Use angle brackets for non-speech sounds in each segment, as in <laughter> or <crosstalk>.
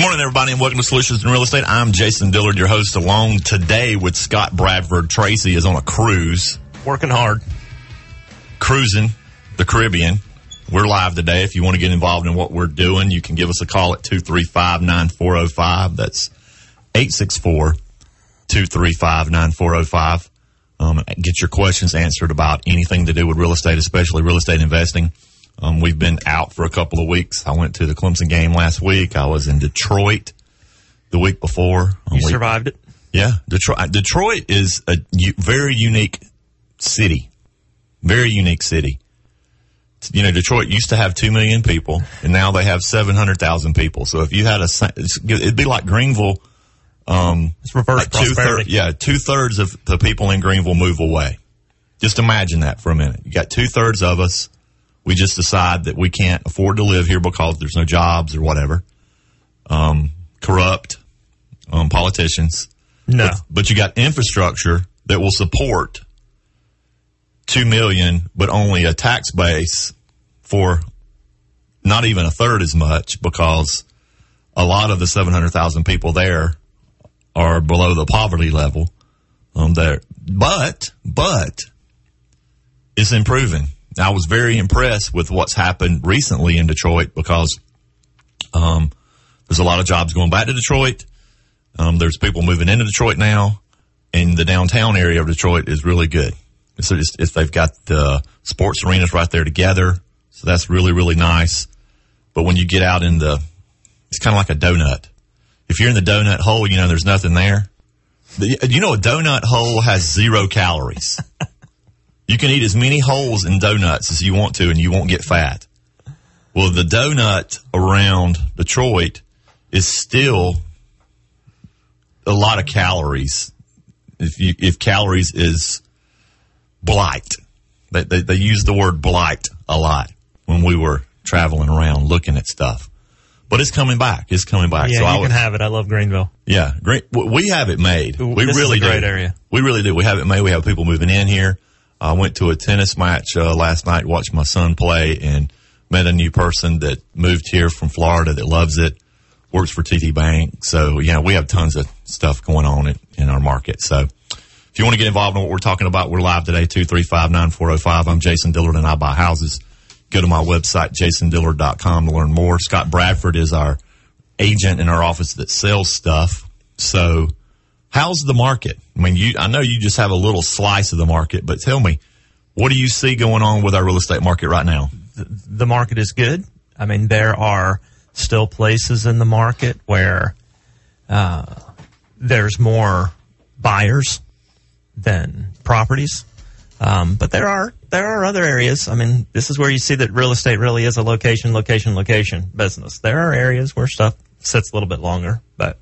Good morning, everybody, and welcome to Solutions in Real Estate. I'm Jason Dillard, your host, along today with Scott Bradford. Tracy is on a cruise, Working hard. cruising the Caribbean. We're live today. If you want to get involved in what we're doing, you can give us a call at 235-9405. That's 864-235-9405. Um, get your questions answered about anything to do with real estate, especially real estate investing. Um, we've been out for a couple of weeks. I went to the Clemson game last week. I was in Detroit the week before. Um, You survived it. yeah, Detroit. Detroit is a very unique city. Very unique city. You know, Detroit used to have two million people, and now they have seven hundred thousand people. So if you had a, it'd be like Greenville. Um, It's reverse like two prosperity. yeah, two thirds of the people in Greenville move away. Just imagine that for a minute. You got two thirds of us. We just decide that we can't afford to live here because there's no jobs or whatever. Um, corrupt um, politicians. No. But, but you got infrastructure that will support two million, but only a tax base for not even a third as much because a lot of the 700,000 people there are below the poverty level. Um, there, but, but it's improving. I was very impressed with what's happened recently in Detroit because, um, there's a lot of jobs going back to Detroit. Um, there's people moving into Detroit now, and the downtown area of Detroit is really good. So it's, it's, they've got the sports arenas right there together, so that's really really nice. But when you get out in the, it's kind of like a donut. If you're in the donut hole, you know there's nothing there. The- You know a donut hole has zero calories. <laughs> you can eat as many holes in donuts as you want to, and you won't get fat. Well, the donut around Detroit is still a lot of calories. If you, if calories is blight, they, they, they use the word blight a lot when we were traveling around looking at stuff. But it's coming back. It's coming back. Yeah, so you I can would, have it. I love Greenville. yeah, great. We have it made. We This is really a great do. area. We really do. We have it made. We have people moving in here. I went to a tennis match uh, last night, watched my son play, and met a new person that moved here from Florida that loves it. Works for TD Bank. So yeah, we have tons of stuff going on in, in our market. So if you want to get involved in what we're talking about, we're live today, 235-9405. I'm Jason Dillard and I buy houses. Go to my website, jasondillard.com to learn more. Scott Bradford is our agent in our office that sells stuff. So how's the market? I mean, you, I know you just have a little slice of the market, but tell me, what do you see going on with our real estate market right now? The market is good. I mean, there are still places in the market where uh, there's more buyers than properties. Um, but there are there are other areas. I mean, this is where you see that real estate really is a location, location, location business. There are areas where stuff sits a little bit longer, but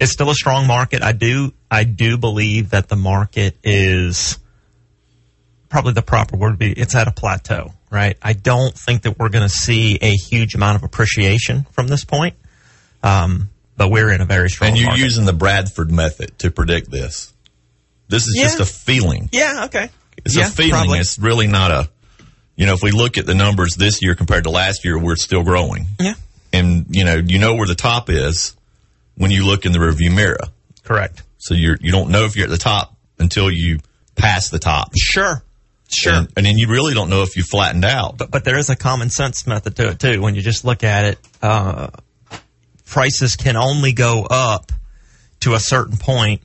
it's still a strong market. I do I do believe that the market is probably the proper word would be it's at a plateau, right? I don't think that we're going to see a huge amount of appreciation from this point. Um, but we're in a very strong And you're market. using the Bradford method to predict this. This is just a feeling. yeah, okay. It's yeah, a feeling. probably. It's really not a, you know, if we look at the numbers this year compared to last year, we're still growing. Yeah, And, you know, you know where the top is when you look in the review mirror. correct. So you're, you don't know if you're at the top until you pass the top. Sure, sure. And, and then you really don't know if you flattened out. but but there is a common sense method to it too. When you just look at it, uh, prices can only go up to a certain point.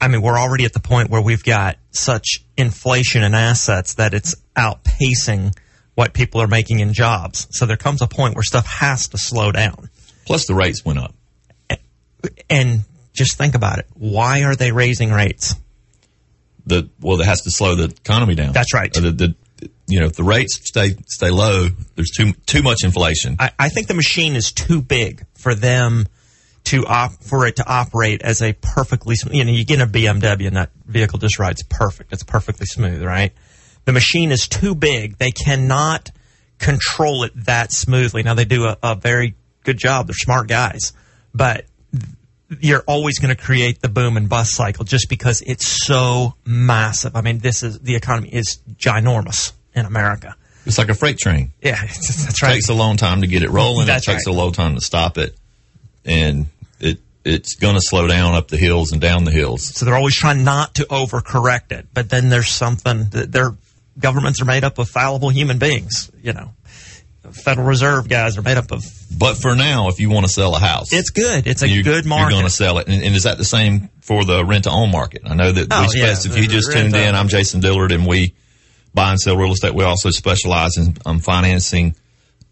I mean, we're already at the point where we've got such inflation in assets that it's outpacing what people are making in jobs. So there comes a point where stuff has to slow down. Plus the rates went up. And just think about it. Why are they raising rates? The, well, that has to slow the economy down. That's right. Uh, The, the, you know, if the rates stay, stay low, there's too, too much inflation. I, I think the machine is too big for them to op, for it to operate as a perfectly you know you get a BMW and that vehicle just rides perfect it's perfectly smooth right the machine is too big they cannot control it that smoothly now they do a, a very good job they're smart guys but you're always going to create the boom and bust cycle just because it's so massive I mean this is the economy is ginormous in America It's like a freight train. yeah <laughs> that's right. It takes a long time to get it rolling. That's it takes right. a long time to stop it. and it it's going to slow down up the hills and down the hills. So they're always trying not to overcorrect it. But then there's something that their governments are made up of fallible human beings. You know, Federal Reserve guys are made up of. But for now, if you want to sell a house, It's good. It's a you, good market. You're going to sell it, and, and is that the same for the rent to own market? I know that Oh, we yeah, if you just tuned in. I'm Jason Dillard, and we buy and sell real estate. We also specialize in um, financing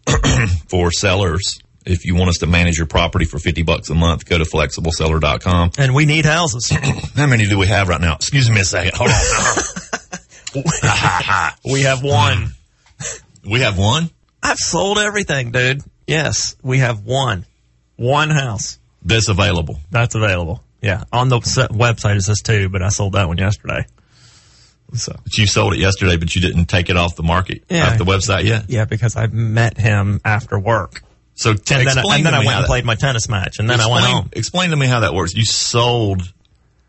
<clears throat> for sellers. If you want us to manage your property for 50 bucks a month, go to flexibleseller.com. and we need houses. <clears throat> How many do we have right now? Excuse me a second. Hold on. <laughs> <laughs> we have one. we have one I've sold everything, dude. Yes, we have one. One house that's available. that's available. Yeah, on the website it says two, but I sold that one yesterday. So But you sold it yesterday, but you didn't take it off the market, Yeah. off the website yet. yeah, because I met him after work, So t- and then, explain and then I went and that- played my tennis match, and then I went home. Explain to me how that works. You sold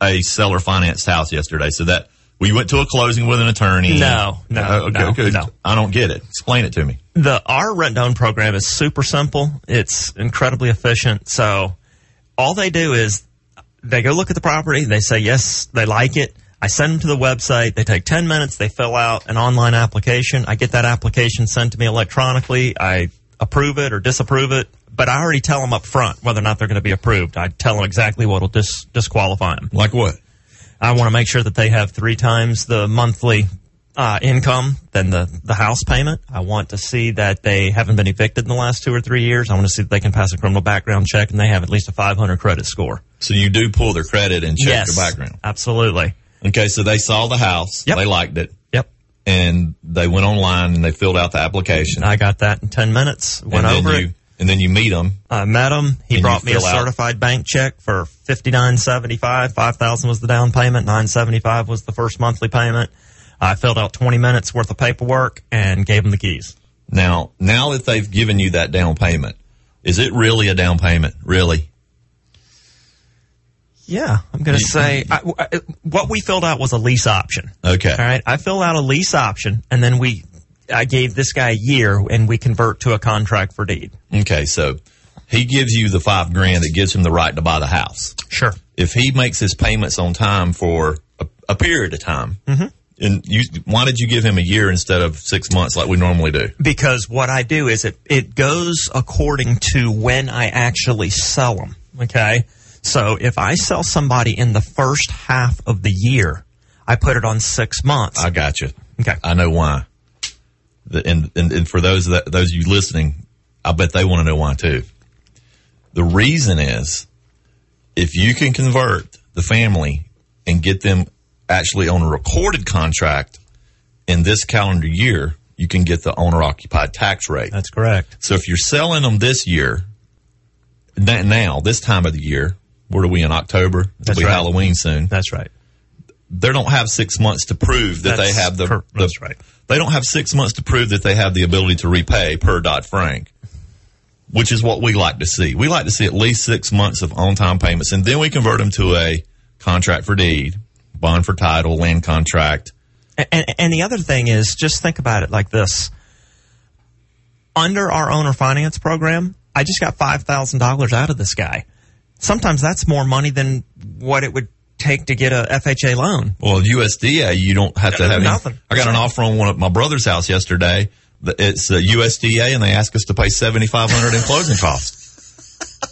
a seller financed house yesterday, so that we went to a closing with an attorney. No, no, Uh, okay, no, okay. no. I don't get it. Explain it to me. the our rent down program is super simple. It's incredibly efficient. So all they do is they go look at the property. They say yes, they like it. I send them to the website. They take 10 minutes. They fill out an online application. I get that application sent to me electronically. I approve it or disapprove it. But I already tell them up front whether or not they're going to be approved. I tell them exactly what will dis- disqualify them. Like what? I want to make sure that they have three times the monthly uh, income than the, the house payment. I want to see that they haven't been evicted in the last two or three years. I want to see that they can pass a criminal background check and they have at least a 500 credit score. So you do pull their credit and check yes, their background. Absolutely. Okay, so they saw the house, Yep. they liked it, Yep. and they went online and they filled out the application. I got that in 10 minutes. Went over you, it. And then you meet them. I met him. He brought me a fill out- certified bank check for fifty nine seventy five. Five thousand was the down payment. Nine seventy five was the first monthly payment. I filled out twenty minutes worth of paperwork and gave him the keys. Now, now that they've given you that down payment, is it really a down payment? Really? Yeah, I'm going to say I, I- what we filled out was a lease option. Okay. All right, I filled out a lease option, and then we, I gave this guy a year, and we convert to a contract for deed. Okay, so he gives you the five grand that gives him the right to buy the house. Sure. If he makes his payments on time for a, a period of time, Mm-hmm. and you, why did you give him a year instead of six months like we normally do? Because what I do is it it goes according to when I actually sell them. Okay, so if I sell somebody in the first half of the year, I put it on six months. I got you. Okay. I know why. The, and, and and for those that those of you listening, I bet they want to know why too. The reason is if you can convert the family and get them actually on a recorded contract in this calendar year, you can get the owner occupied tax rate. That's correct. So if you're selling them this year, now this time of the year, what are we in October? It'll That's be right. Halloween soon. That's right. They don't have six months to prove that they have the, the that's right. they don't have six months to prove that they have the ability to repay per Dodd Frank, which is what we like to see. We like to see at least six months of on time payments, and then we convert them to a contract for deed, bond for title, land contract. And, and the other thing is, just think about it like this. Under our owner finance program, I just got $5,000 out of this guy. Sometimes that's more money than what it would take to get a FHA loan. Well, USDA, you don't have to have any- nothing. I got an offer on one at my brother's house yesterday. It's uh, USDA, and they asked us to pay seventy five hundred in closing costs.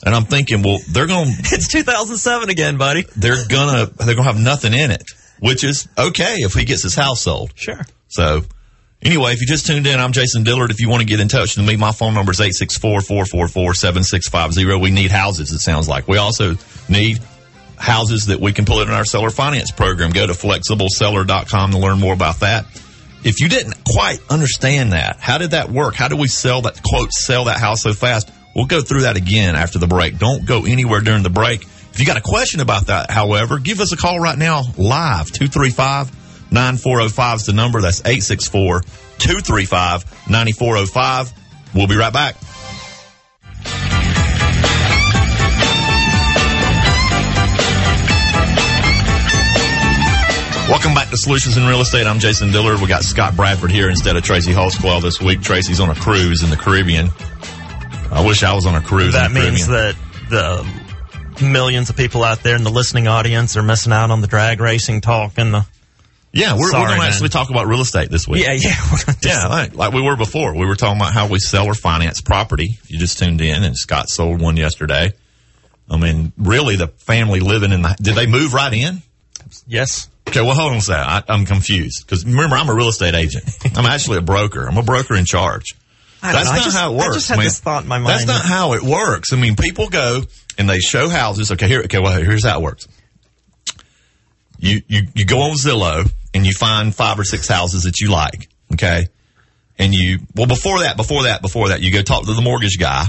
And I'm thinking, well, they're going <laughs> to It's 2007 again, buddy. they're gonna they're gonna have nothing in it, which is okay if he gets his house sold. Sure. So anyway, if you just tuned in, I'm Jason Dillard. If you want to get in touch with me, my phone number is 864-444-7650. We need houses, it sounds like. We also need houses that we can put in our seller finance program. Go to flexibleseller.com to learn more about that. If you didn't quite understand that, how did that work? How do we sell that quote, sell that house so fast? We'll go through that again after the break. Don't go anywhere during the break. If you got a question about that, however, give us a call right now live. 235 9405 is the number. That's 864 235 9405. We'll be right back. Welcome back to Solutions in Real Estate. I'm Jason Dillard. We got Scott Bradford here instead of Tracy Holsquell this week. Tracy's on a cruise in the Caribbean. I wish I was on a cruise. That in the means that the millions of people out there in the listening audience are missing out on the drag racing talk and the Yeah, we're, we're going to actually talk about real estate this week. yeah yeah Yeah, like, like we were before. We were talking about how we sell or finance property. If you just tuned in, and Scott sold one yesterday. I mean, really, the family living in the did they move right in? Yes Okay, well, hold on a second. I, I'm confused because remember, I'm a real estate agent. <laughs> I'm actually a broker. I'm a broker in charge. I That's know. I not just- how it works. I just had man. this thought in my That's not how it works. I mean, people go and they show houses. Okay, here. Okay, well, here's how it works. You you you go on Zillow and you find five or six houses that you like. Okay, and you well before that, before that, before that, you go talk to the mortgage guy.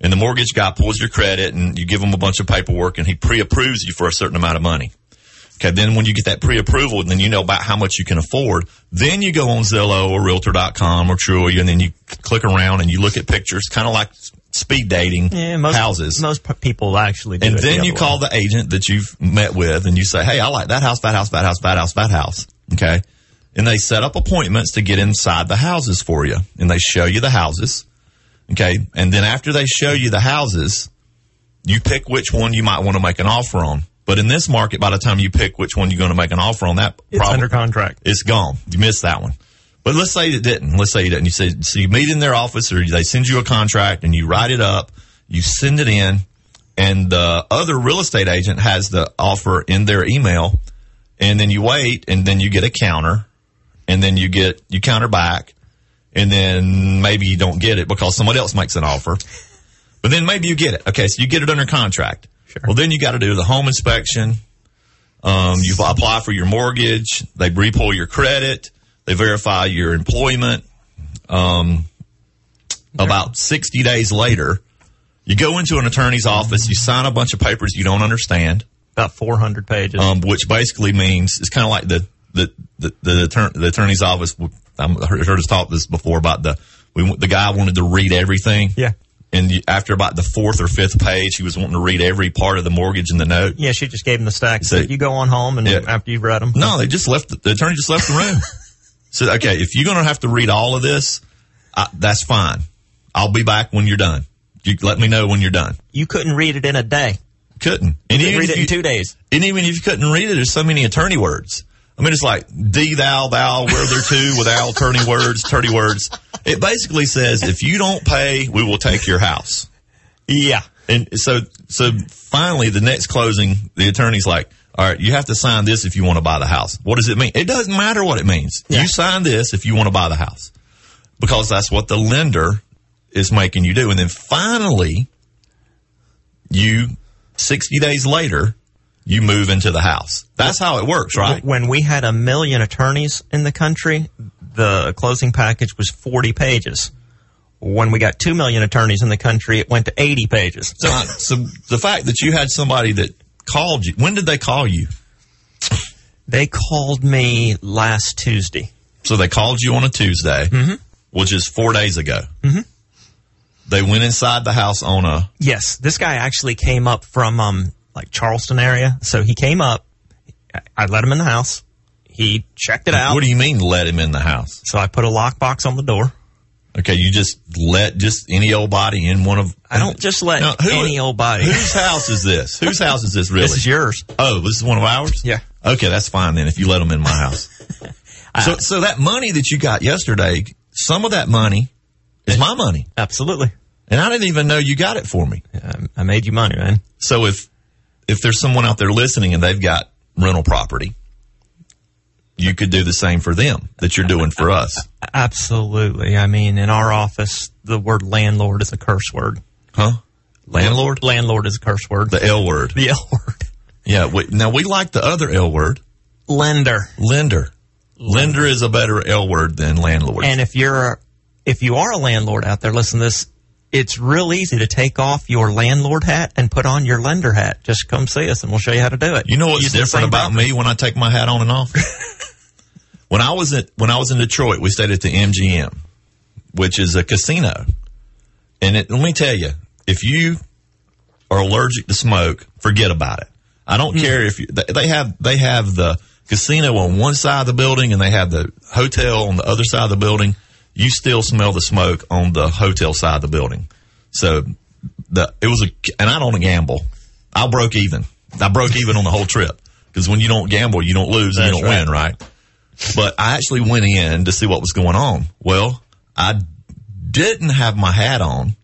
And the mortgage guy pulls your credit and you give him a bunch of paperwork and he pre-approves you for a certain amount of money. Okay, then when you get that pre-approval, and then you know about how much you can afford. Then you go on Zillow or Realtor.com or Trulia, and then you click around and you look at pictures, kind of like speed dating yeah, most, houses. Most people actually do and it the then other you way. call the agent that you've met with and you say, Hey, I like that house, that house, that house, that house, that house. Okay. And they set up appointments to get inside the houses for you and they show you the houses. Okay. And then after they show you the houses, you pick which one you might want to make an offer on. But in this market, by the time you pick which one you're going to make an offer on, that it's probably under contract. it's gone. You missed that one. But let's say it didn't. Let's say you didn't. You say so you meet in their office or they send you a contract and you write it up, you send it in, and the other real estate agent has the offer in their email, and then you wait and then you get a counter, and then you get you counter back, and then maybe you don't get it because somebody else makes an offer. But then maybe you get it. Okay, so you get it under contract. Sure. Well, then you got to do the home inspection. Um, you apply for your mortgage. They repull your credit. They verify your employment. Um, about 60 days later, you go into an attorney's office. You sign a bunch of papers you don't understand, About 400 pages. um, which basically means it's kind of like the the the, the, attorney, the attorney's office. I'm- I heard us talk this before about the we the guy wanted to read everything. yeah. And after about the fourth or fifth page, he was wanting to read every part of the mortgage and the note. Yeah, she just gave him the stack. So- Said, you go on home and Yeah. after you've read them. No, they just left. The attorney just left the room. <laughs> so okay, if you're going to have to read all of this, I, that's fine. I'll be back when you're done. You let me know when you're done. You couldn't read it in a day. Couldn't. And You even, read if it in two days. and even if you couldn't read it, there's so many attorney words. I mean, it's like thee, thou, thou, where there two, without turning words, attorney words. It basically says if you don't pay, we will take your house. Yeah. And so, so finally, the next closing, the attorney's like, all right, you have to sign this if you want to buy the house. What does it mean? It doesn't matter what it means. Yeah. You sign this if you want to buy the house because that's what the lender is making you do. And then finally, you, 60 days later, you move into the house. That's how it works, right? When we had a million attorneys in the country, the closing package was 40 pages. When we got 2 million attorneys in the country, it went to 80 pages. So, <laughs> so the fact that you had somebody that called you, when did they call you? They called me last Tuesday. So they called you on a Tuesday, which is four days ago. Mm-hmm. They went inside the house on a. Yes, this guy actually came up from um like Charleston area. So he came up. I let him in the house. He checked it out. What do you mean? Let him in the house? so I put a lockbox on the door. Okay, you just let just any old body in one of. I don't just let Now, who- any old body. Whose house is this? <laughs> Whose house is this really? This is yours. oh, this is one of ours. Yeah. Okay, that's fine then. If you let them in my house. <laughs> so, so that money that you got yesterday, some of that money is my money, Absolutely. and I didn't even know you got it for me. I made you money, man. So if if there's someone out there listening and they've got rental property, you could do the same for them that you're doing for us, Absolutely. I mean, in our office, the word landlord is a curse word. huh? Landlord, Landlord is a curse word. the L word. The L word. <laughs> Yeah. We, now we like the other L word, Lender. lender. Lender is a better L word than landlord. And if you're, if you are a landlord out there, listen to this. It's real easy to take off your landlord hat and put on your lender hat. Just come see us and we'll show you how to do it. You know what's the different about property. me when I take my hat on and off? <laughs> when I was at when I was in Detroit, we stayed at the MGM, which is a casino. And it, let me tell you, if you are allergic to smoke, forget about it. I don't hmm. care if you, they have they have the casino on one side of the building and they have the hotel on the other side of the building. You still smell the smoke on the hotel side of the building. So the it was a and I don't gamble. I broke even. I broke even on the whole trip because when you don't gamble, you don't lose and you don't right. win, right? But I actually went in to see what was going on. Well, I didn't have my hat on,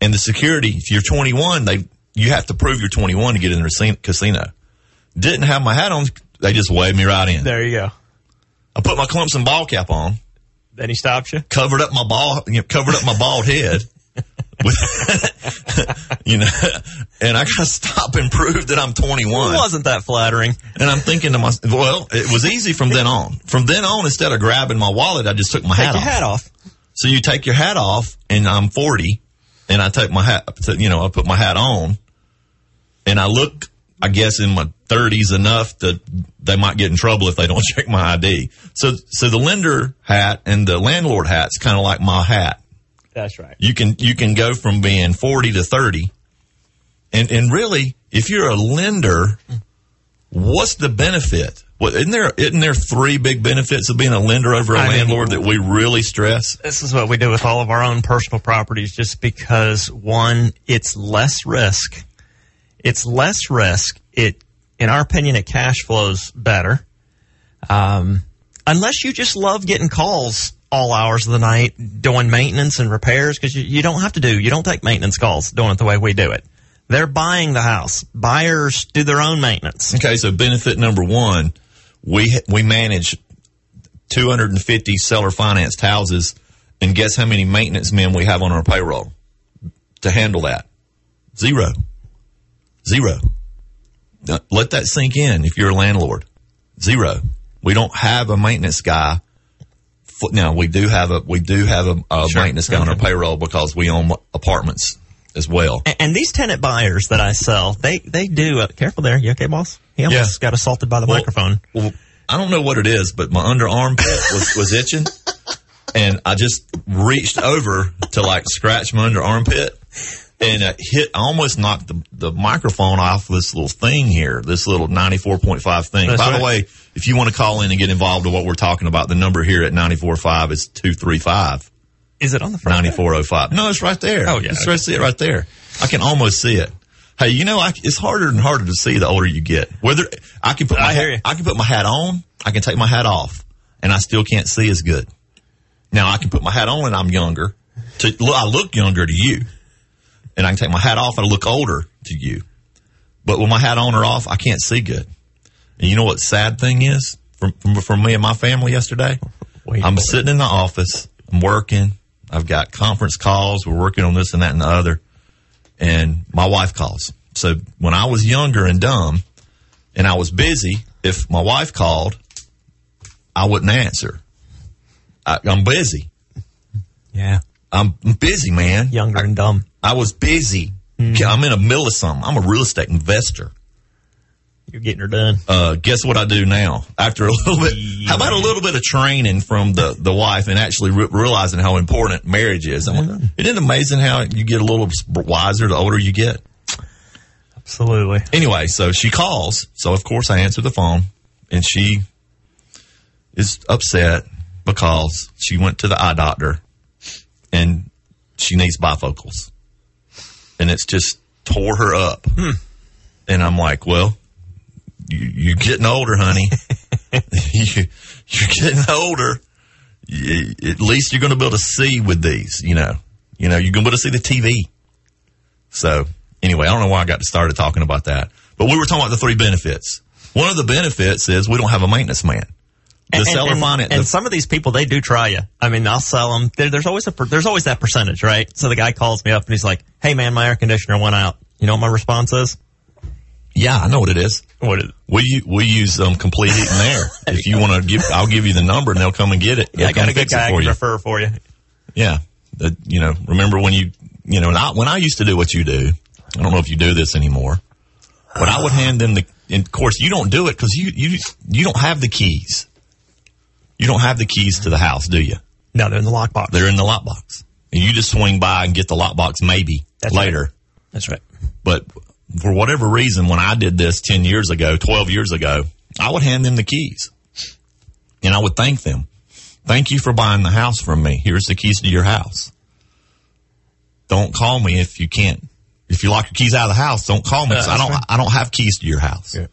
and the security. If you're 21, they you have to prove you're 21 to get in the casino. Didn't have my hat on. They just waved me right in. There you go. I put my Clemson ball cap on, Then he stops you. covered up my ball, you know, covered up my bald head. <laughs> With, <laughs> you know, and I got to stop and prove that I'm 21. It wasn't that flattering. And I'm thinking to myself, well, it was easy from then on. From then on, instead of grabbing my wallet, I just took my Take hat your off. hat off. So you take your hat off, and I'm 40, and I take my hat, you know, I put my hat on, and I look, I guess, in my 30s enough that they might get in trouble if they don't <laughs> check my ID. So, so the lender hat and the landlord hat's kind of like my hat. That's right. You can, you can go from being 40 to 30. And, and really, if you're a lender, what's the benefit? Well, isn't there isn't there three big benefits of being a lender over a I mean- landlord that we really stress? This is what we do with all of our own personal properties just because one, it's less risk. It's less risk. It, in our opinion, it cash flows better. Um, unless you just love getting calls all hours of the night doing maintenance and repairs because you, you don't have to do, you don't take maintenance calls doing it the way we do it. They're buying the house. Buyers do their own maintenance. Okay, so benefit number one, we we manage 250 seller financed houses, and guess how many maintenance men we have on our payroll to handle that? Zero, zero. Now, Let that sink in. If you're a landlord, zero. We don't have a maintenance guy. Now we do have a we do have a, a Sure. maintenance guy on our payroll because we own apartments as well. And, and these tenant buyers that I sell, they, they do, uh, careful there. You okay, boss? He almost got assaulted by the Well- microphone. Well, I don't know what it is, but my underarm was, was itching. And I just reached over to like scratch my under armpit and it hit, I almost knocked the, the microphone off this little thing here, this little 94.5 thing. That's By right. the way, if you want to call in and get involved with what we're talking about, the number here at 94.5 is 235 Is it on the front? 9405. No, it's right there. Oh, yeah. It's right, see it right there. I can almost see it. Hey, you know, I, it's harder and harder to see the older you get. Whether I can put my I hear hat. I can put my hat on, I can take my hat off, and I still can't see as good. Now I can put my hat on and I'm younger. To look, I look younger to you, and I can take my hat off and I look older to you. But with my hat on or off, I can't see good. And you know what sad thing is from from, from me and my family yesterday? Wait I'm it. sitting in the office. I'm working. I've got conference calls. We're working on this and that and the other. And my wife calls. So when I was younger and dumb and I was busy, if my wife called, I wouldn't answer. I, I'm busy. Yeah. I'm busy, man. Younger and dumb. I was busy. I'm in the middle of something. I'm a real estate investor. You're getting her done. uh, guess what I do now? After a little bit, how about a little bit of training from the, the wife and actually re- realizing how important marriage is? I mean, isn't it amazing how you get a little wiser the older you get? Absolutely. Anyway, so she calls. So of course I answer the phone and she is upset because she went to the eye doctor and she needs bifocals and it's just tore her up. Hmm. And I'm like, well, you, you're getting older, honey. <laughs> you, you're getting older. You, at least you're going to be able to see with these, you know, you know, you're going to be able to see the TV. So anyway, I don't know why I got started talking about that, but we were talking about the three benefits. One of the benefits is we don't have a maintenance man. The And- seller and, and the- some of these people, they do try you. I mean, I'll sell them. There, there's always a there's always that percentage, right? So the guy calls me up and he's like, "Hey, man, my air conditioner went out." You know what my response is? yeah, I know what it is. What is? We we use um, complete heat and air. <laughs> if you want to give, I'll give you the number and they'll come and get it. They'll Yeah, I got a good fix it guy I for can you. refer for you. Yeah. The, you know, remember when you, you know, and I, when I used to do what you do, I don't know if you do this anymore, but I would hand them the, and of course you don't do it because you, you, you don't have the keys. You don't have the keys to the house, do you? No, they're in the lockbox. They're in the lockbox. And you just swing by and get the lockbox maybe That's later. That's right. But for whatever reason, when I did this 10 years ago, 12 years ago, I would hand them the keys and I would thank them. Thank you for buying the house from me. Here's the keys to your house. Don't call me if you can't If you lock your keys out of the house, don't call me 'cause I don't. I don't have keys to your house. Yeah.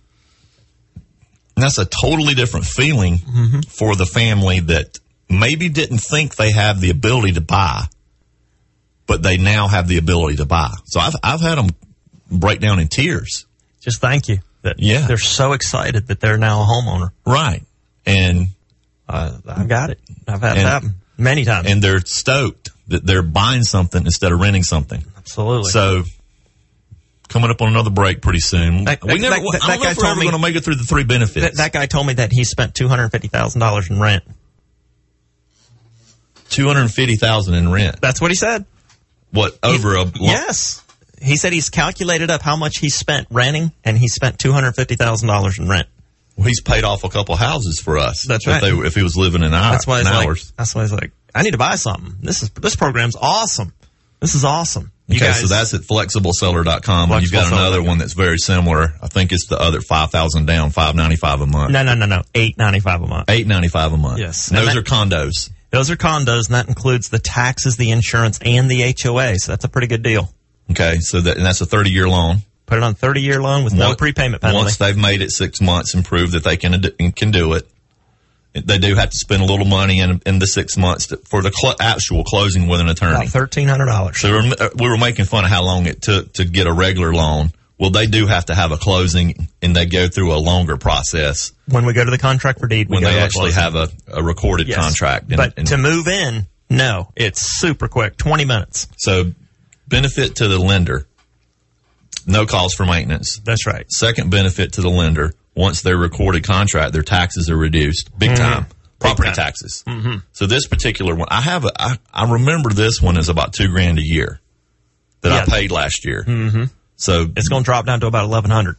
And that's a totally different feeling Mm-hmm. for the family that maybe didn't think they have the ability to buy, but they now have the ability to buy. So I've I've had them break down in tears. Just thank you. That Yeah. they're so excited that they're now a homeowner. Right. And Uh, I've got it. I've had it happen many times. and they're stoked that they're buying something instead of renting something. Absolutely. So coming up on another break pretty soon. That- we never, that- I don't that know guy if we're told ever me- going to make it through the three benefits. that, that guy told me that he spent two hundred fifty thousand dollars in rent. Two hundred fifty thousand in rent. That's what he said. What over a? lo- Yes. He said he's calculated up how much he spent renting, and he spent two hundred fifty thousand dollars in rent. Well, he's paid off a couple houses for us. That's if right. They, if he was living in, our, That's why in he's like. ours. That's why he's like. I need to buy something. This is this program's awesome. This is awesome. You okay, guys, so that's at flexibleseller.com. and you've got another one that's very similar. I think it's the other five thousand down, five ninety five a month, no, no, no, no. Eight ninety five a month. eight ninety five a month. Yes. And those And are condos. Those are condos, and that includes the taxes, the insurance, and the HOA. So that's a pretty good deal. Okay, so that and that's a thirty year loan. Put it on thirty year loan with no prepayment penalty. Once they've made it six months and proved that they can can do it, they do have to spend a little money in in the six months to, for the cl- actual closing with an attorney. About thirteen hundred dollars. So we were, we were making fun of how long it took to get a regular loan. Well, they do have to have a closing, and they go through a longer process When we go to the contract for deed, we when they to actually have a, a recorded Yes. contract. And, but and to move in, no, it's super quick, twenty minutes. so, benefit to the lender, no cost for maintenance. That's right. Second benefit to the lender, once they're recorded contract, their taxes are reduced big time. Property Mm-hmm. time. taxes. Mm-hmm. So this particular one, I have a, I, I remember this one is about two grand a year that I paid last year. Mm-hmm. So It's going to drop down to about eleven hundred.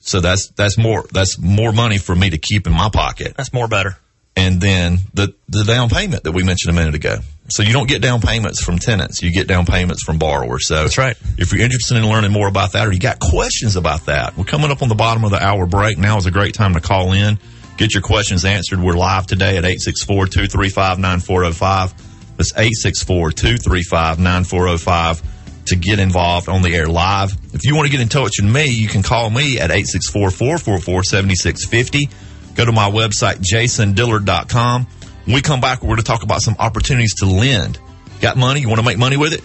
So that's that's more that's more money for me to keep in my pocket. That's more better. And then the the down payment that we mentioned a minute ago. So you don't get down payments from tenants, you get down payments from borrowers. So That's right. If you're interested in learning more about that or you got questions about that, we're coming up on the bottom of the hour break. Now is a great time to call in. Get your questions answered. We're live today at 864-235-9405. That's 864-235-9405 to get involved on the air live. If you want to get in touch with me, you can call me at 864-444-7650. Go to my website, jasondillard.com. When we come back, we're going to talk about some opportunities to lend. Got money? You want to make money with it?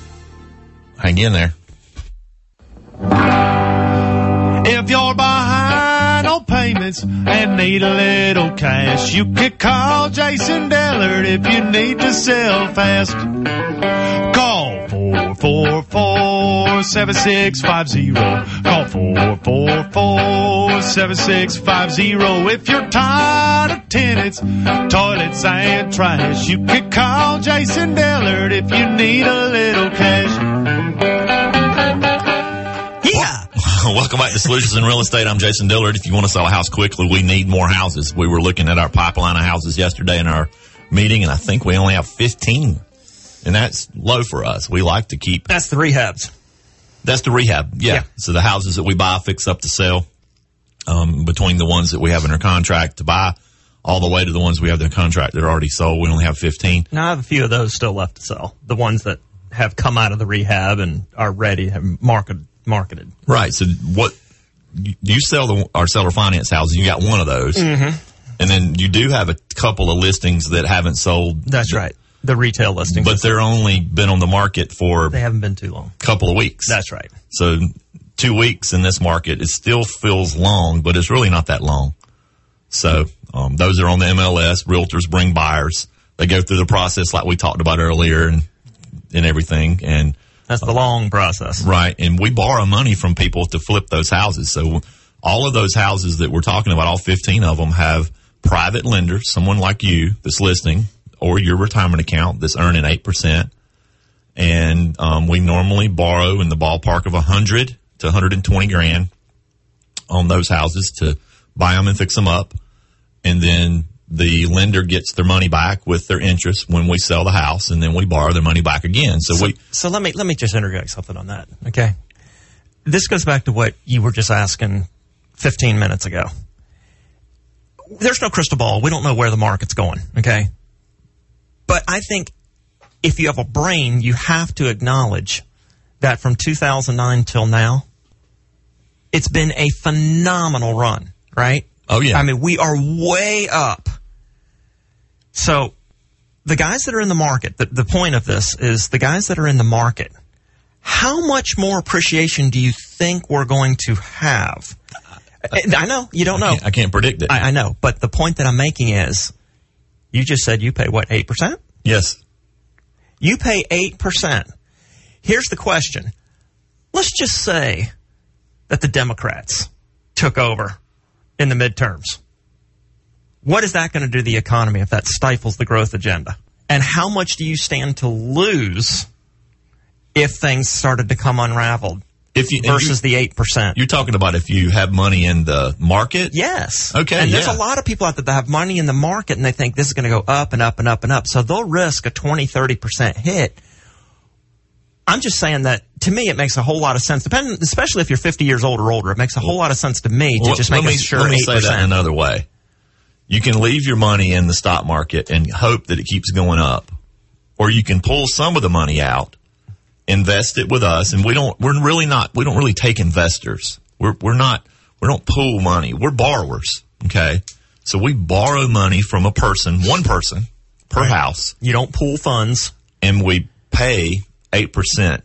Hang in there. If you're behind on payments and need a little cash, you can call Jason Dillard if you need to sell fast. Call 444-7650. Call 444-7650. If you're tired of tenants, toilets and trash, you can call Jason Dillard if you need a little cash. Yeah. <laughs> Welcome back to Solutions in Real Estate. I'm Jason Dillard. If you want to sell a house quickly, we need more houses. We were looking at our pipeline of houses yesterday in our meeting, and I think we only have 15. And that's low for us. We like to keep, That's the rehabs. that's the rehab. Yeah. Yeah. So the houses that we buy, fix up to sell, um, between the ones that we have under contract to buy, all the way to the ones we have in contract that are already sold. We only have 15. Now I have a few of those still left to sell. The ones that have come out of the rehab and are ready, have marketed. Marketed. Right. So what you sell the our seller finance houses? You got one of those, Mm-hmm. and then you do have a couple of listings that haven't sold. That's right. The retail listings. but they're only been on the market for they haven't been too long. couple of weeks. That's right. so two weeks in this market. It still feels long, but it's really not that long. So um, those are on the MLS. Realtors bring buyers. They go through the process like we talked about earlier, and and everything, and That's the long process. Right. And we borrow money from people to flip those houses. So all of those houses that we're talking about, all 15 of them have private lenders, someone like you that's listening or your retirement account that's earning 8%. And, um, we normally borrow in the ballpark of 100 to 120 grand on those houses to buy them and fix them up. And then the lender gets their money back with their interest when we sell the house and then we borrow their money back again. So, we, So let me let me just interject something on that. Okay. This goes back to what you were just asking 15 minutes ago. There's no crystal ball. We don't know where the market's going. Okay. But I think if you have a brain, you have to acknowledge that from 2009 till now, it's been a phenomenal run, right? Oh, yeah. I mean, we are way up. So the guys that are in the market, the, the point of this is the guys that are in the market, how much more appreciation do you think we're going to have? I know you don't know. I can't, I can't predict it. I, I know, but the point that I'm making is, you just said you pay what eight percent. yes. You pay 8%. Here's the question. Let's just say that the Democrats took over in the midterms. What is that going to do to the economy if that stifles the growth agenda? And how much do you stand to lose if things started to come unraveled If you versus the 8%? you, are talking about if you have money in the market. Yes. Okay, And there's a lot of people out there that have money in the market and they think this is going to go up and up and up and up. So they'll risk a 20, 30% hit. I'm just saying that to me it makes a whole lot of sense. Depending, especially if you're 50 years old or older, it makes a whole lot of sense to me to Well, just make me, sure let me 8%. say that another way. You can leave your money in the stock market and hope that it keeps going up, or you can pull some of the money out, invest it with us, and we don't. We're really not. We don't really take investors. We're we're not. We don't pool money. We're borrowers. Okay, so we borrow money from a person, one person per house, you don't pool funds. and we pay eight percent.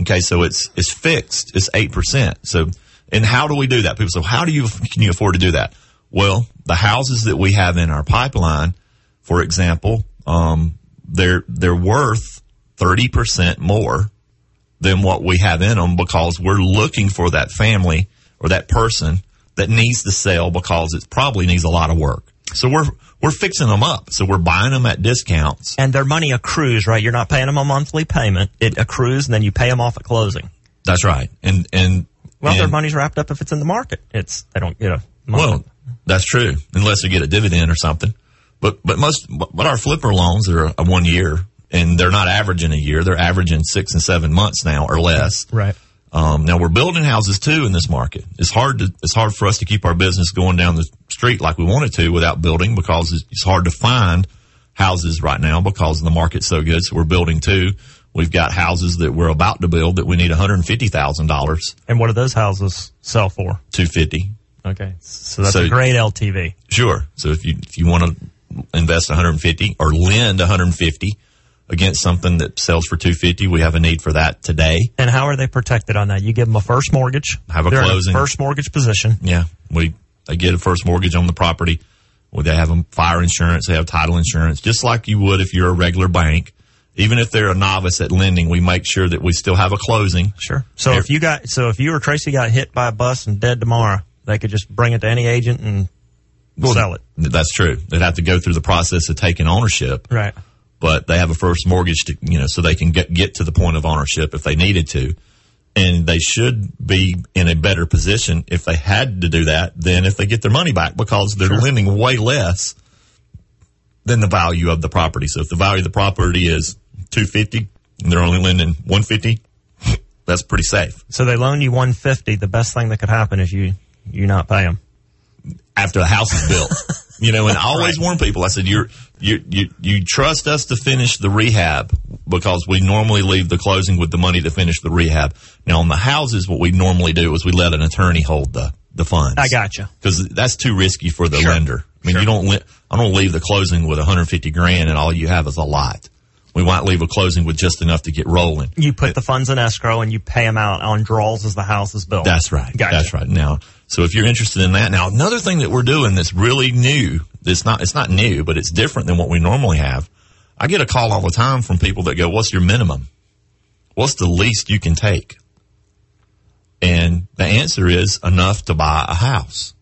Okay, so it's it's fixed. It's eight percent. So, and how do we do that? People say, how do you can you afford to do that? Well, the houses that we have in our pipeline, for example, um, they're they're worth thirty percent more than what we have in them because we're looking for that family or that person that needs to sell because it probably needs a lot of work. So we're we're fixing them up. So we're buying them at discounts. And their money accrues, right? You're not paying them a monthly payment. It accrues and then you pay them off at closing. That's right. And and Well, and- their money's wrapped up if it's in the market. It's, they don't get a. Well, that's true, unless they get a dividend or something. But but most but our flipper loans are a one year, and they're not averaging a year. They're averaging six and seven months now or less. right. Um, now we're building houses too in this market. It's hard to it's hard for us to keep our business going down the street like we wanted to without building because it's, it's hard to find houses right now because the market's so good. So we're building too. We've got houses that we're about to build that we need one hundred fifty thousand dollars, And what do those houses sell for? two fifty. Okay. So that's So- a great LTV. Sure. So if you if you want to invest 150 or lend 150 against something that sells for 250, we have a need for that today. And how are they protected on that? You give them a first mortgage. Have a They're in closing. first mortgage position. Yeah, we they get a first mortgage on the property. Well, they have fire insurance, they have title insurance, just like you would if you're a regular bank. Even if they're a novice at lending, we make sure that we still have a closing. Sure. So if you got, so if you or Tracy got hit by a bus and dead tomorrow, they could just bring it to any agent and sell it. That's true. They'd have to go through the process of taking ownership. Right. But they have a first mortgage to, you know, so they can get, get to the point of ownership if they needed to. And they should be in a better position if they had to do that than if they get their money back because they're lending way less than the value of the property. So if the value of the property is 250 and they're only lending 150, <laughs> that's pretty safe. So they loan you 150. The best thing that could happen is you, you not pay them. after the house is built. <laughs> you know, and I always warn people. I said, "You're you you you trust us to finish the rehab because we normally leave the closing with the money to finish the rehab. Now on the houses, what we normally do is we let an attorney hold the the funds. I gotcha. because that's too risky for the Sure. lender. I mean, Sure. you don't. Li- I don't leave the closing with 150 grand, and all you have is a lot. We might leave a closing with just enough to get rolling. You put the funds in escrow and you pay them out on draws as the house is built. That's right. Gotcha. That's right. Now, so if you're interested in that, now another thing that we're doing that's really new, that's not, it's not new, but it's different than what we normally have. I get a call all the time from people that go, what's your minimum? What's the least you can take? And the answer is enough to buy a house.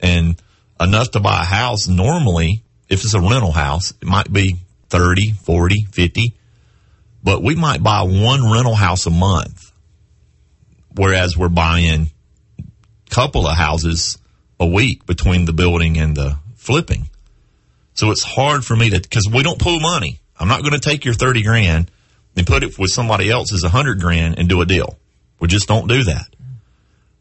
And enough to buy a house normally, if it's a rental house, it might be 30, 40, 50, but we might buy one rental house a month whereas we're buying couple of houses a week between the building and the flipping. So it's hard for me to, cause we don't pool money. I'm not going to take your 30 grand and put it with somebody else's 100 grand and do a deal. We just don't do that.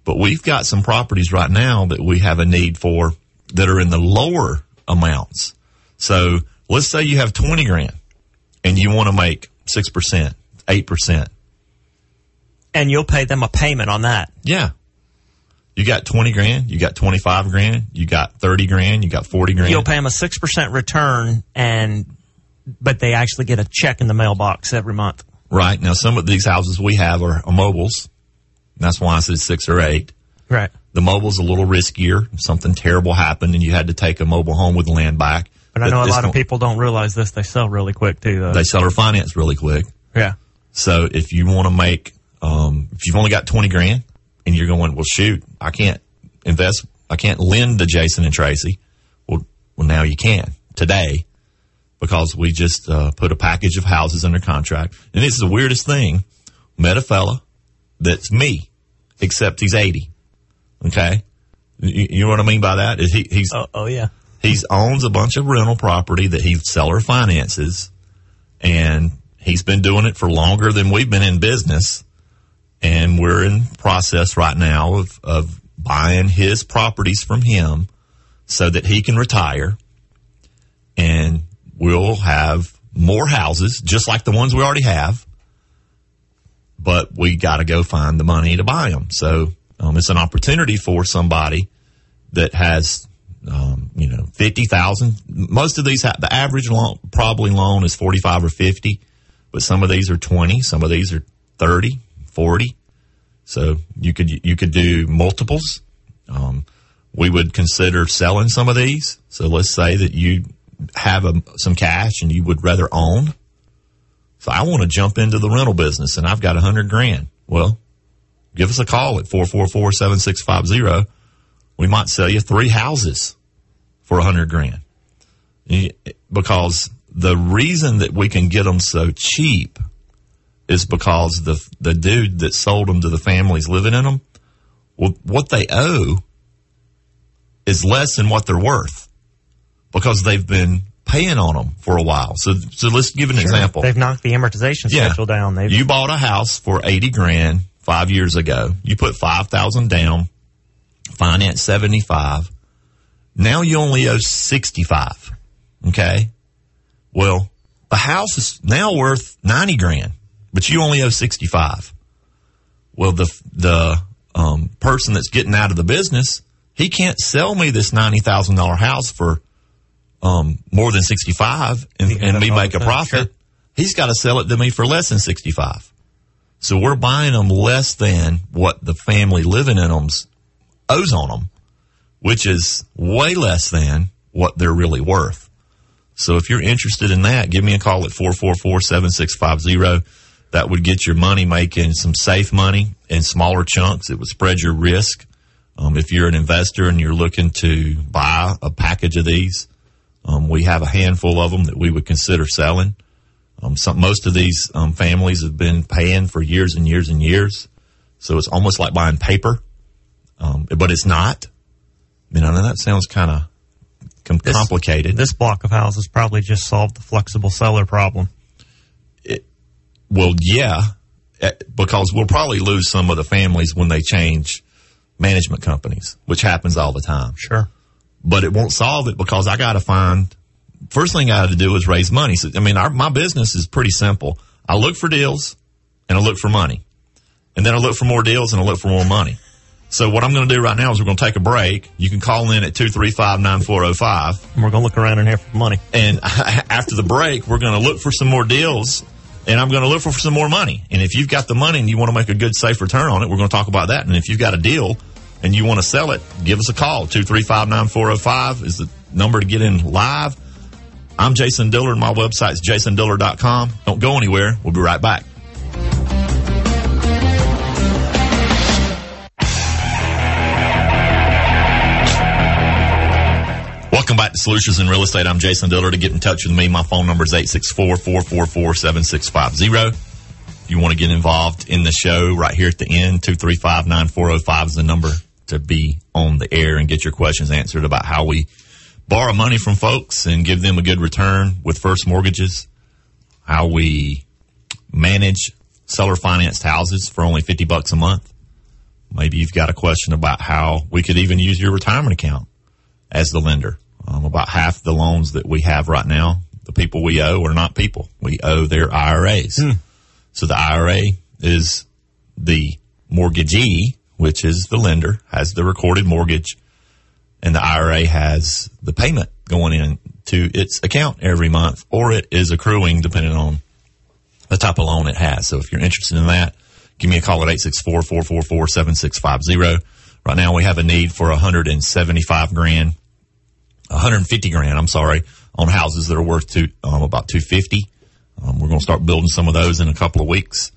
But we've got some properties right now that we have a need for that are in the lower amounts. So let's say you have 20 grand and you want to make 6%, 8%. And you'll pay them a payment on that. Yeah. You got 20 grand, you got 25 grand, you got 30 grand, you got 40 grand. You'll pay them a 6% return and, but they actually get a check in the mailbox every month. Right. Now, some of these houses we have are, are mobiles. That's why I said six or eight. Right. The mobile's a little riskier. If something terrible happened and you had to take a mobile home with land back. But I know a lot of people don't realize this. They sell really quick too, though. They sell or finance really quick. yeah. So if you want to make, um, if you've only got 20 grand and you're going, well, shoot, I can't invest, I can't lend to Jason and Tracy. Well, well, now you can today because we just, uh, put a package of houses under contract. And this is the weirdest thing. Met a fella that's me, except he's 80. Okay. You, you know what I mean by that? Is he, he's, Oh, oh yeah. He owns a bunch of rental property that he seller finances and he's been doing it for longer than we've been in business. And we're in process right now of, of buying his properties from him so that he can retire and we'll have more houses just like the ones we already have. But we got to go find the money to buy them. So um, it's an opportunity for somebody that has um, you know, 50,000. Most of these, ha- the average loan, probably loan is 45 or 50, but some of these are 20, some of these are 30, 40. So you could, you could do multiples. Um, we would consider selling some of these. So let's say that you have a, some cash and you would rather own. So I want to jump into the rental business and I've got a hundred grand. Well, give us a call at 444-7650 we might sell you three houses for a hundred grand. Because the reason that we can get them so cheap is because the, the dude that sold them to the families living in them, well, what they owe is less than what they're worth because they've been paying on them for a while. So, so let's give an example. They've knocked the amortization Yeah. schedule down. They've, You bought a house for 80 grand five years ago. You put 5,000 down, finance 75. Now you only owe 65. Okay. Well, the house is now worth 90 grand, but you only owe 65. Well, the, the, um, person that's getting out of the business, he can't sell me this $90,000 house for, um, more than 65 and, and me make a profit. sure. He's got to sell it to me for less than 65. So we're buying them less than what the family living in them's owes on them, which is way less than what they're really worth. So if you're interested in that, give me a call at 444-7650. That would get your money making some safe money in smaller chunks. It would spread your risk. Um, if you're an investor and you're looking to buy a package of these, um, we have a handful of them that we would consider selling. Um, some, most of these um, families have been paying for years and years and years, so it's almost like buying paper, um, but it's not. I mean, I know that sounds kind of This- complicated. this block of houses probably just solved the flexible seller problem. Well, yeah, eh, because we'll probably lose some of the families when they change management companies, which happens all the time. Sure. but it won't solve it because I got to find. First thing I got to do is raise money. So, I mean, our, my business is pretty simple. I look for deals and I look for money, and then I look for more deals and I look for more money. So what I'm going to do right now is we're going to take a break. You can call in at two three five nine four zero five, And we're going to look around in here for money. and <laughs> after the break, we're going to look for some more deals. And I'm going to look for some more money. And if you've got the money and you want to make a good, safe return on it, we're going to talk about that. And if you've got a deal and you want to sell it, give us a call. 235-9405 is the number to get in live. I'm Jason Dillard. My website's jasondillard.com. Don't go anywhere. We'll be right back. Welcome back to Solutions in Real Estate. I'm Jason Dillard. To get in touch with me, my phone number is 864-444-7650. If you want to get involved in the show right here at the end, 235-9405 is the number to be on the air and get your questions answered about how we borrow money from folks and give them a good return with first mortgages, how we manage seller financed houses for only 50 bucks a month. Maybe you've got a question about how we could even use your retirement account as the lender. Um, about half the loans that we have right now, the people we owe are not people. We owe their IRAs. So the IRA is the mortgagee, which is the lender, has the recorded mortgage and the IRA has the payment going in to its account every month or it is accruing depending on the type of loan it has. So if you're interested in that, give me a call at 864-444-7650. Right now we have a need for 175 grand, 150 grand, I'm sorry, on houses that are worth two, um, about 250. Um, we're going to start building some of those in a couple of weeks.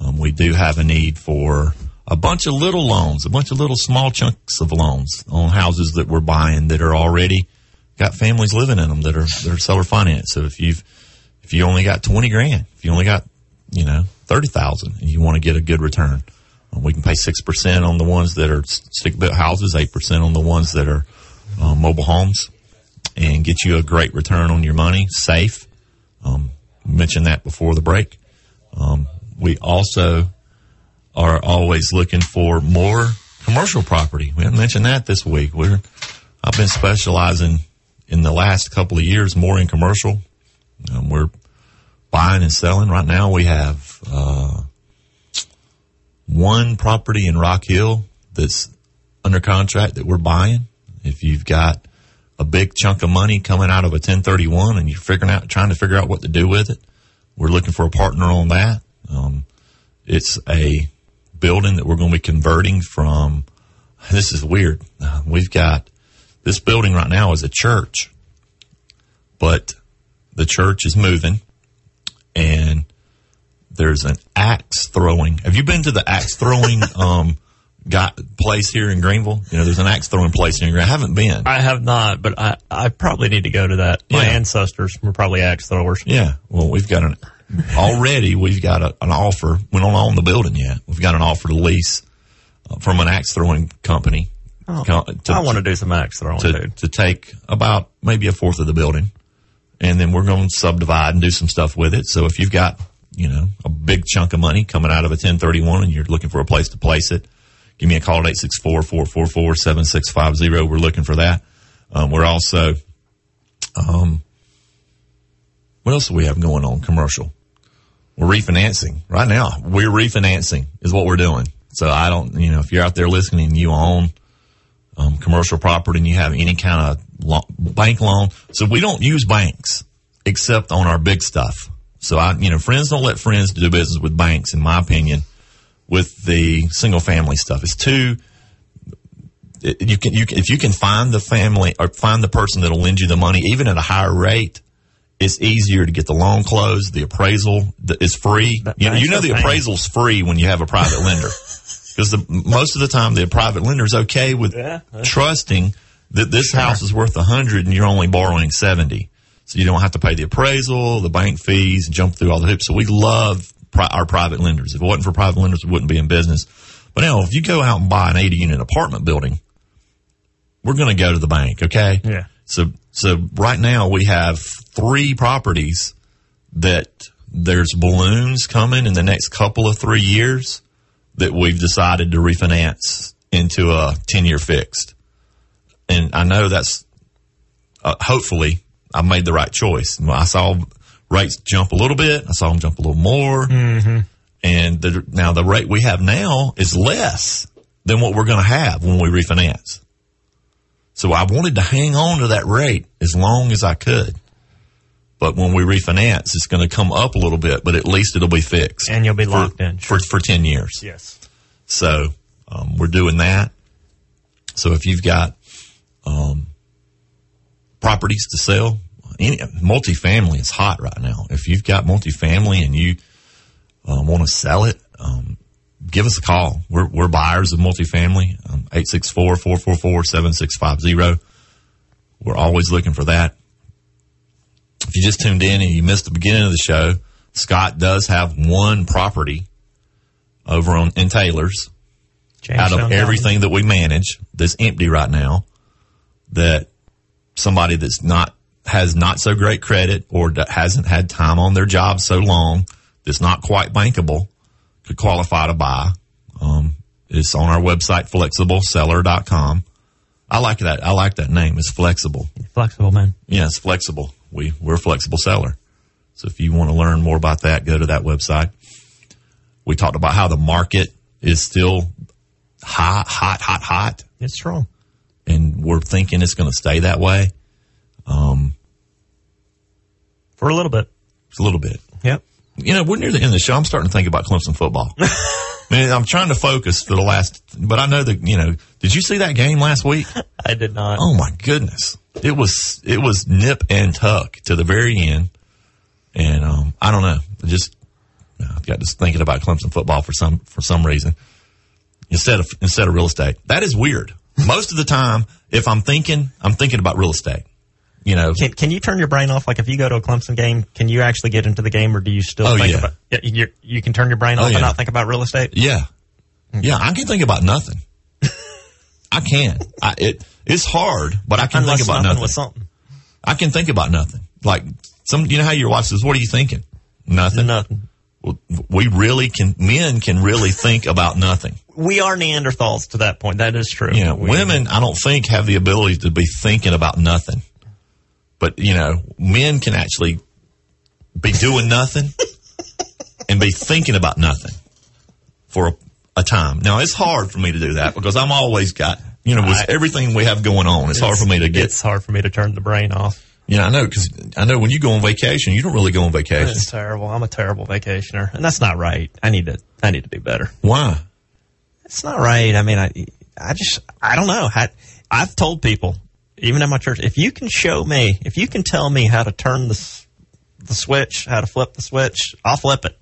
Um, we do have a need for a bunch of little loans, a bunch of little small chunks of loans on houses that we're buying that are already got families living in them that are, that are seller finance. So if you've, if you only got 20 grand, if you only got, you know, 30,000 and you want to get a good return, um, we can pay 6% on the ones that are stick built houses, 8% on the ones that are um, mobile homes and get you a great return on your money, safe. Um, mentioned that before the break. Um, we also are always looking for more commercial property. We haven't mentioned that this week. We're, I've been specializing in the last couple of years more in commercial. Um, we're buying and selling. Right now we have, uh, one property in Rock Hill that's under contract that we're buying. If you've got a big chunk of money coming out of a 1031 and you're figuring out, trying to figure out what to do with it, we're looking for a partner on that. Um, it's a building that we're going to be converting from. This is weird. <sighs> We've got this building right now is a church, but the church is moving and there's an axe throwing. Have you been to the axe throwing, <laughs> um, got place here in Greenville? You know, there's an axe throwing place here in Greenville. I haven't been. I have not, but I, I probably need to go to that. My Yeah. ancestors were probably axe throwers. Yeah. Well, we've got an, already we've got a, an offer. We don't own the building yet. We've got an offer to lease uh, from an axe throwing company. Oh, to- I want to do some axe throwing, to, dude. to take about maybe a fourth of the building and then we're going to subdivide and do some stuff with it. So if you've got, you know, a big chunk of money coming out of a 1031 and you're looking for a place to place it, give me a call at 864-444-7650. We're looking for that. Um, we're also, um, what else do we have going on commercial? We're refinancing right now. We're refinancing is what we're doing. So I don't, you know, if you're out there listening, you own um, commercial property and you have any kind of lo- bank loan. So we don't use banks except on our big stuff. So I, you know, friends don't let friends do business with banks, in my opinion, with the single family stuff. It's too, you can, you can, if you can find the family or find the person that'll lend you the money, even at a higher rate, it's easier to get the loan closed. The appraisal is free. That- You know, you know the appraisal's free when you have a private lender. <laughs> Because the most of the time the private lender is okay with Yeah. trusting that this house is worth a hundred and you're only borrowing seventy, so you don't have to pay the appraisal, the bank fees, jump through all the hoops. So we love pri- our private lenders. If it wasn't for private lenders, we wouldn't be in business. But now, if you go out and buy an eighty unit apartment building, we're going to go to the bank. Okay. Yeah. So, so right now we have three properties that there's balloons coming in the next couple of three years that we've decided to refinance into a 10 year fixed. And I know that's, uh, hopefully I made the right choice. I saw rates jump a little bit. I saw them jump a little more. And the, now the rate we have now is less than what we're going to have when we refinance. So I wanted to hang on to that rate as long as I could. But when we refinance, it's going to come up a little bit, but at least it'll be fixed And you'll be for, locked in. for, for 10 years. Yes. So, um, we're doing that. So if you've got, um, properties to sell, any, multifamily is hot right now. If you've got multifamily and you, um, want to sell it, um, give us a call. We're, we're buyers of multifamily, um, 864-444-7650. We're always looking for that. If you just tuned in and you missed the beginning of the show, Scott does have one property over on in Taylors out of everything that we manage that's empty right now that somebody that's not has not so great credit or hasn't had time on their job so long that's not quite bankable could qualify to buy. Um, it's on our website, flexibleseller.com. I like that. I like that name. It's flexible. Flexible, man. Yeah, it's flexible. We, we're a flexible seller. So if you want to learn more about that, go to that website. We talked about how the market is still hot, hot, hot, hot, It's strong. and we're thinking it's going to stay that way. For a little bit. It's a little bit. Yep. You know, we're near the end of the show. I'm starting to think about Clemson football. <laughs> I mean, I'm trying to focus for the last, but I know that you know. Did you see that game last week? <laughs> I did not. Oh my goodness, it was it was nip and tuck to the very end, and um, I don't know. I just I got just thinking about Clemson football for some for some reason instead of instead of real estate. That is weird. Most of the time, if I'm thinking, I'm thinking about real estate. You know, Can can you turn your brain off? Like if you go to a Clemson game, can you actually get into the game, or do you still Oh, think yeah. about? Yeah, you you can turn your brain Oh, off yeah. and not think about real estate. Yeah. Yeah, I can think about nothing. <laughs> I can. I, it it's hard, but I can Unless think about nothing nothing. something. I can think about nothing. Like some, you know how your wife says, "What are you thinking?" Nothing. Nothing. We really can. Men can really think about nothing. We are Neanderthals to that point. That is true. You know, We- women, I don't think have the ability to be thinking about nothing. But you know, men can actually be doing nothing <laughs> and be thinking about nothing for a, a time. Now it's hard for me to do that because I'm always got you know with I- everything we have going on. It's, hard for me to get. It's hard for me to turn the brain off. You know, I know because I know when you go on vacation, you don't really go on vacation. It's terrible. I'm a terrible vacationer, and that's not right. I need to. I need to do better. Why? It's not right. I mean, I, I just, I don't know. I, I've told people, even in my church, if you can show me, if you can tell me how to turn the, the switch, how to flip the switch, I'll flip it.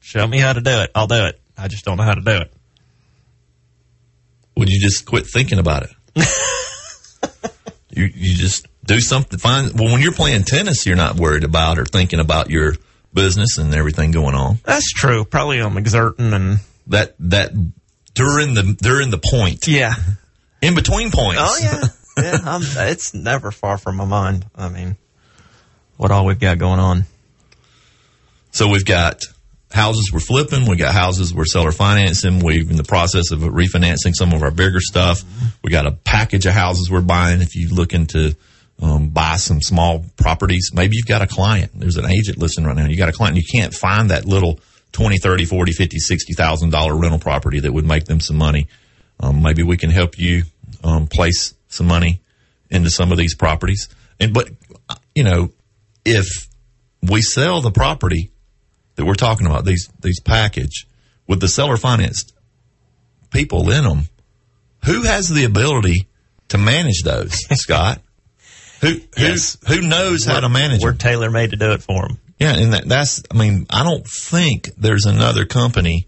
Show me how to do it. I'll do it. I just don't know how to do it. Would you just quit thinking about it? <laughs> you you just do something. Find well when you're playing tennis, you're not worried about or thinking about your business and everything going on. That's true. Probably I'm exerting and. That that during the during the point, Yeah. in between points. Oh yeah. <laughs> Yeah. I'm, it's never far from my mind. I mean, what all we've got going on. So we've got houses we're flipping. We got houses we're seller financing. We're in the process of refinancing some of our bigger stuff. We got a package of houses we're buying. If you're looking to um, buy some small properties, maybe you've got a client. There's an agent listening right now. You got a client. And you can't find that little 20, 30, 40, 50, 60,000 dollar rental property that would make them some money. Um, maybe we can help you um, place some money into some of these properties. And but you know, if we sell the property that we're talking about, these these package with the seller financed people in them, who has the ability to manage those, <laughs> Scott? Who who Yes. who knows how to manage We're tailor made to do it for them. Yeah, and that, that's I mean, I don't think there's another company.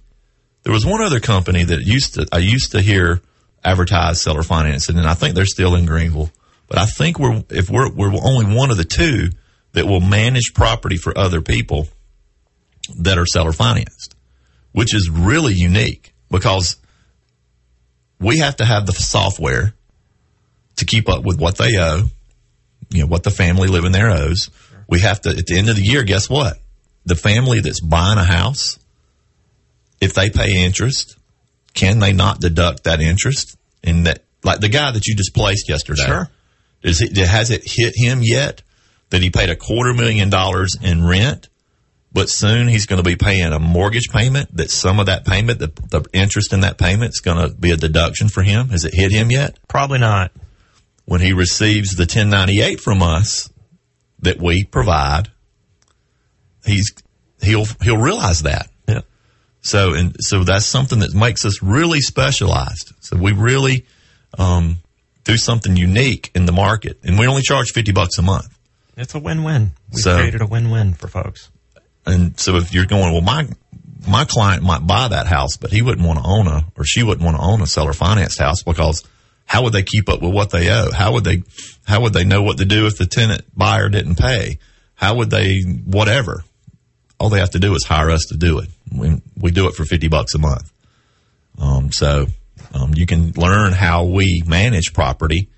There was one other company that used to I used to hear advertise seller financing, and I think they're still in Greenville. But I think we're if we're we're only one of the two that will manage property for other people that are seller financed, which is really unique because we have to have the software to keep up with what they owe, you know, what the family living there owes. We have to, at the end of the year, guess what? The family that's buying a house, if they pay interest, can they not deduct that interest? in that, like the guy that you displaced yesterday, Sure. it, has it hit him yet that he paid a quarter million dollars in rent, but soon he's going to be paying a mortgage payment that some of that payment, the, the interest in that payment is going to be a deduction for him? Has it hit him yet? Probably not. when he receives the 1098 from us that we provide, he's he'll he'll realize that. So and so that's something that makes us really specialized. So we really um, do something unique in the market, and we only charge 50 bucks a month. It's a win-win. We So- created a win-win for folks. And so if you're going, well, my my client might buy that house, but he wouldn't want to own a, or she wouldn't want to own a seller financed house because how would they keep up with what they owe? How would they, how would they know what to do if the tenant buyer didn't pay? How would they, whatever? All they have to do is hire us to do it. We, we do it for 50 bucks a month. Um, so, um, you can learn how we manage property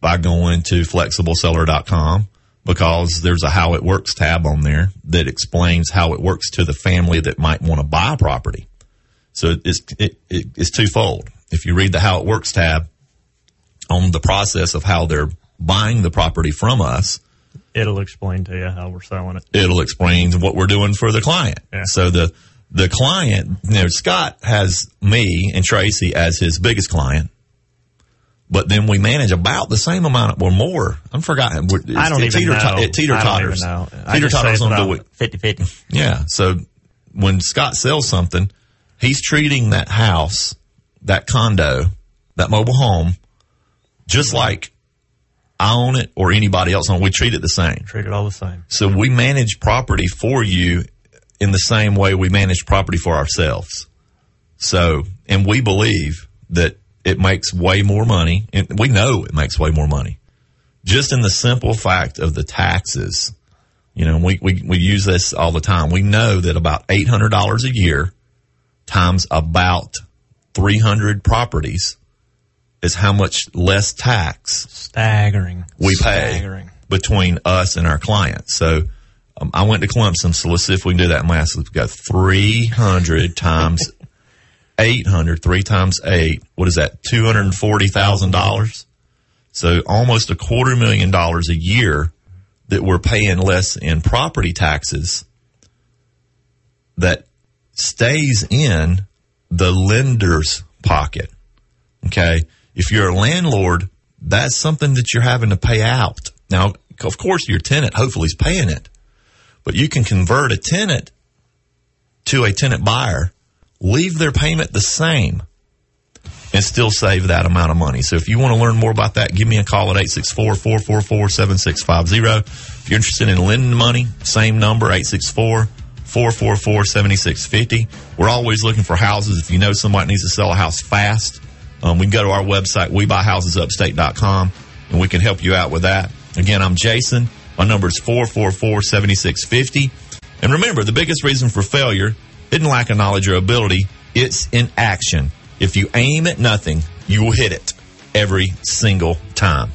by going to flexibleseller.com because there's a how it works tab on there that explains how it works to the family that might want to buy property. So it's, it, it, it's twofold. If you read the how it works tab on the process of how they're buying the property from us, It'll explain to you how we're selling it. it'll explain what we're doing for the client. Yeah. So the the client, you know, Scott has me and Tracy as his biggest client. But then we manage about the same amount or more. I'm forgotten. I don't even teeter- know. It teeter I don't even totters. know. I Teeter totters on the week. 50-50. Yeah. So when Scott sells something, he's treating that house, that condo, that mobile home, just like I own it or anybody else on. it. We treat it the same. Treat it all the same. So we manage property for you in the same way we manage property for ourselves. So, and we believe that it makes way more money and we know it makes way more money just in the simple fact of the taxes. You know, we, we, we use this all the time. We know that about $800 a year times about 300 properties is how much less tax Staggering. we pay Staggering. between us and our clients. So um, I went to Clemson, so let's see if we can do that math. So we've got 300 <laughs> times 800, three times eight. What is that? $240,000. So almost a quarter million dollars a year that we're paying less in property taxes that stays in the lender's pocket. Okay. If you're a landlord, that's something that you're having to pay out. Now, of course, your tenant hopefully is paying it, but you can convert a tenant to a tenant buyer, leave their payment the same, and still save that amount of money. So if you want to learn more about that, give me a call at 864-444-7650. If you're interested in lending money, same number, 864-444-7650. We're always looking for houses. If you know somebody needs to sell a house fast, um, we can go to our website, webuyhousesupstate.com, and we can help you out with that. Again, I'm Jason. My number is 444-7650. And remember, the biggest reason for failure isn't lack of knowledge or ability. It's in action. If you aim at nothing, you will hit it every single time.